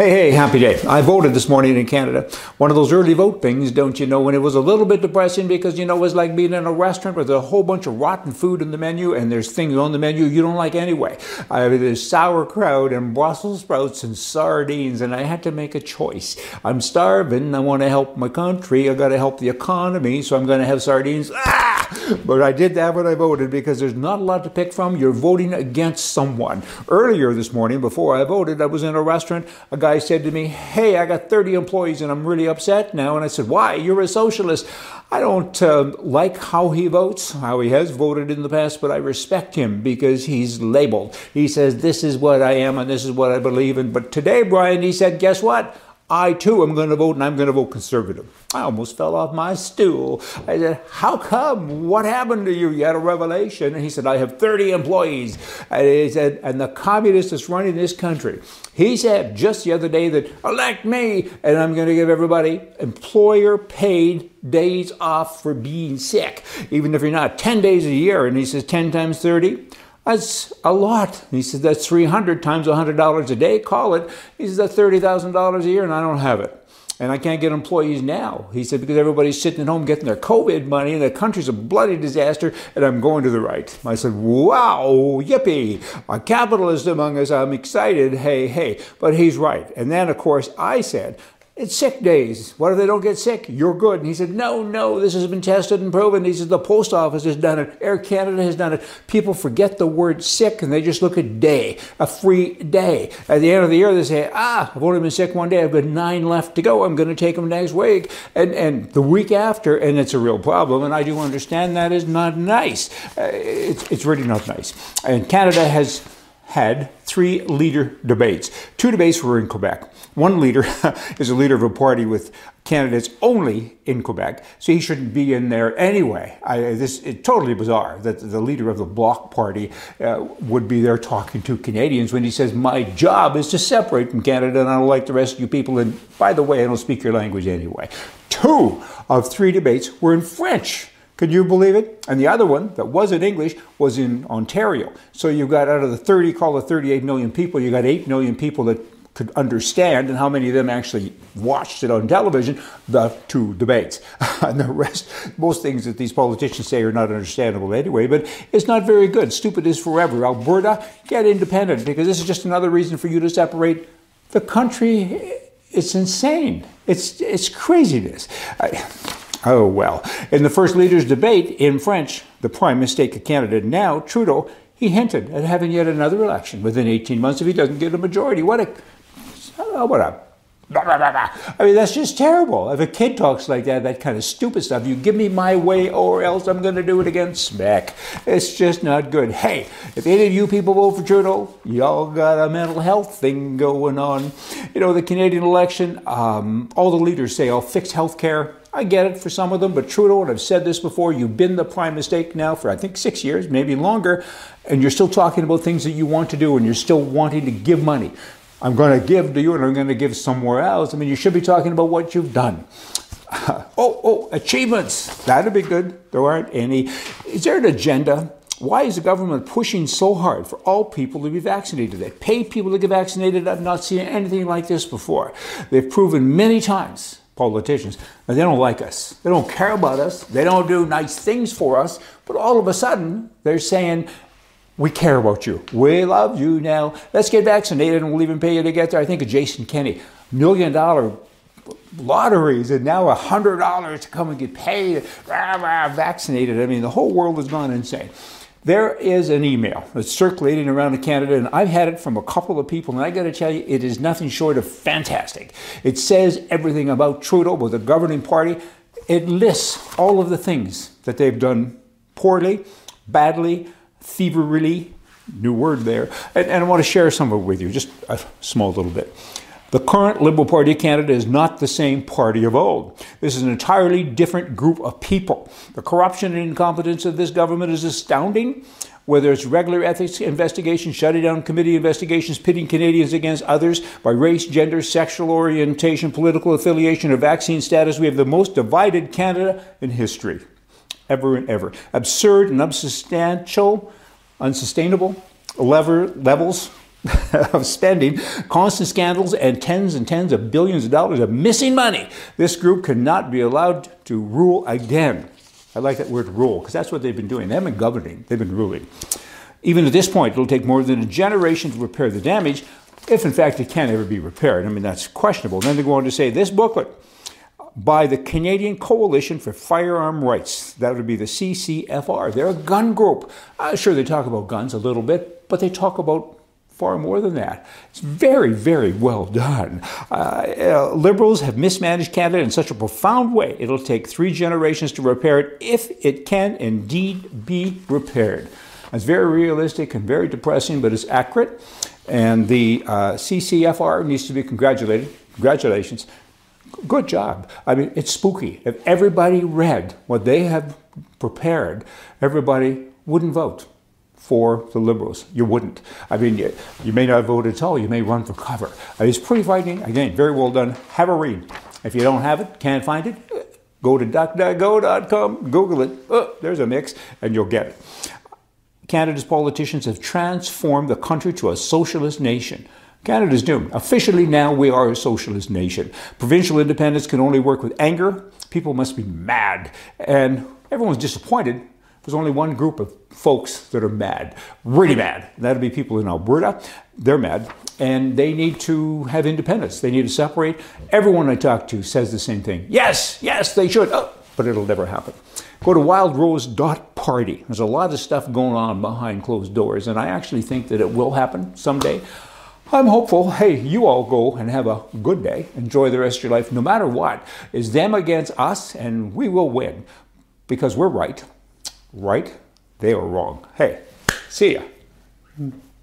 Hey, hey, happy day. I voted this morning in Canada. One of those early vote things, don't you know, when it was a little bit depressing because, you know, it was like being in a restaurant with a whole bunch of rotten food in the menu and there's things on the menu you don't like anyway. I there's sauerkraut and Brussels sprouts and sardines, and I had to make a choice. I'm starving. I want to help my country. I got to help the economy, so I'm going to have sardines. Ah! But I did that when I voted because there's not a lot to pick from. You're voting against someone. Earlier this morning, before I voted, I was in a restaurant. A guy said to me, Hey, I got 30 employees and I'm really upset now. And I said, Why? You're a socialist. I don't uh, like how he votes, how he has voted in the past, but I respect him because he's labeled. He says, This is what I am and this is what I believe in. But today, Brian, he said, Guess what? I too am going to vote and I'm going to vote conservative. I almost fell off my stool. I said, How come? What happened to you? You had a revelation. And he said, I have 30 employees. And he said, And the communist is running this country. He said just the other day that elect me and I'm going to give everybody employer paid days off for being sick, even if you're not 10 days a year. And he says, 10 times 30. That's a lot. He said, that's 300 times $100 a day, call it. He says, that's $30,000 a year, and I don't have it. And I can't get employees now. He said, because everybody's sitting at home getting their COVID money, and the country's a bloody disaster, and I'm going to the right. I said, wow, yippee, a capitalist among us. I'm excited. Hey, hey. But he's right. And then, of course, I said, it's sick days. What if they don't get sick? You're good. And he said, No, no, this has been tested and proven. He said, The post office has done it. Air Canada has done it. People forget the word sick and they just look at day, a free day. At the end of the year, they say, Ah, I've only been sick one day. I've got nine left to go. I'm going to take them next week. And, and the week after, and it's a real problem. And I do understand that is not nice. Uh, it's, it's really not nice. And Canada has had three leader debates. Two debates were in Quebec. One leader is a leader of a party with candidates only in Quebec, so he shouldn't be in there anyway. I, this is totally bizarre that the leader of the Bloc Party uh, would be there talking to Canadians when he says, "My job is to separate from Canada, and I don't like the rest of you people." And by the way, I don't speak your language anyway. Two of three debates were in French. Can you believe it? And the other one that was in English was in Ontario. So you've got out of the 30, call it 38 million people, you got 8 million people that could understand and how many of them actually watched it on television, the two debates. and the rest, most things that these politicians say are not understandable anyway, but it's not very good. Stupid is forever. Alberta, get independent because this is just another reason for you to separate the country. It's insane. It's, it's craziness. I, Oh, well. In the first leaders' debate in French, the prime mistake of Canada now, Trudeau, he hinted at having yet another election within 18 months if he doesn't get a majority. What a, oh, what a, I mean, that's just terrible. If a kid talks like that, that kind of stupid stuff, you give me my way or else I'm going to do it again, smack. It's just not good. Hey, if any of you people vote for Trudeau, y'all got a mental health thing going on. You know, the Canadian election, um, all the leaders say, I'll fix health care I get it for some of them, but Trudeau, and I've said this before, you've been the prime mistake now for I think six years, maybe longer, and you're still talking about things that you want to do and you're still wanting to give money. I'm going to give to you and I'm going to give somewhere else. I mean, you should be talking about what you've done. oh, oh, achievements. That'd be good. There aren't any. Is there an agenda? Why is the government pushing so hard for all people to be vaccinated? They pay people to get vaccinated. I've not seen anything like this before. They've proven many times politicians, and they don't like us. They don't care about us. They don't do nice things for us. But all of a sudden, they're saying, we care about you. We love you now. Let's get vaccinated and we'll even pay you to get there. I think of Jason Kenney, million dollar lotteries and now a hundred dollars to come and get paid, rah, rah, vaccinated. I mean, the whole world has gone insane. There is an email that's circulating around Canada, and I've had it from a couple of people, and I got to tell you, it is nothing short of fantastic. It says everything about Trudeau with the governing party. It lists all of the things that they've done poorly, badly, thieveryly, new word there, and, and I want to share some of it with you, just a small little bit. The current Liberal Party of Canada is not the same party of old. This is an entirely different group of people. The corruption and incompetence of this government is astounding. Whether it's regular ethics investigations, shutting down committee investigations, pitting Canadians against others by race, gender, sexual orientation, political affiliation, or vaccine status, we have the most divided Canada in history, ever and ever. Absurd and unsubstantial, unsustainable lever, levels of spending, constant scandals, and tens and tens of billions of dollars of missing money. This group cannot be allowed to rule again. I like that word rule because that's what they've been doing. They haven't been governing, they've been ruling. Even at this point, it'll take more than a generation to repair the damage, if in fact it can ever be repaired. I mean, that's questionable. Then they go on to say this booklet by the Canadian Coalition for Firearm Rights. That would be the CCFR. They're a gun group. Uh, sure, they talk about guns a little bit, but they talk about far more than that. It's very, very well done. Uh, uh, liberals have mismanaged Canada in such a profound way, it'll take three generations to repair it if it can indeed be repaired. It's very realistic and very depressing, but it's accurate. And the uh, CCFR needs to be congratulated. Congratulations. Good job. I mean, it's spooky. If everybody read what they have prepared, everybody wouldn't vote for the Liberals. You wouldn't. I mean, you, you may not vote at all. You may run for cover. I mean, it's pretty frightening. Again, very well done. Have a read. If you don't have it, can't find it, go to duckduckgo.com, Google it. Oh, there's a mix, and you'll get it. Canada's politicians have transformed the country to a socialist nation. Canada's doomed. Officially, now we are a socialist nation. Provincial independence can only work with anger. People must be mad. And everyone's disappointed. There's only one group of folks that are mad, really mad. That'll be people in Alberta. They're mad. And they need to have independence. They need to separate. Everyone I talk to says the same thing. Yes, yes, they should. Oh, but it'll never happen. Go to wildrose.party. There's a lot of stuff going on behind closed doors, and I actually think that it will happen someday. I'm hopeful. Hey, you all go and have a good day. Enjoy the rest of your life, no matter what. It's them against us, and we will win because we're right. Right? They are wrong. Hey, see ya.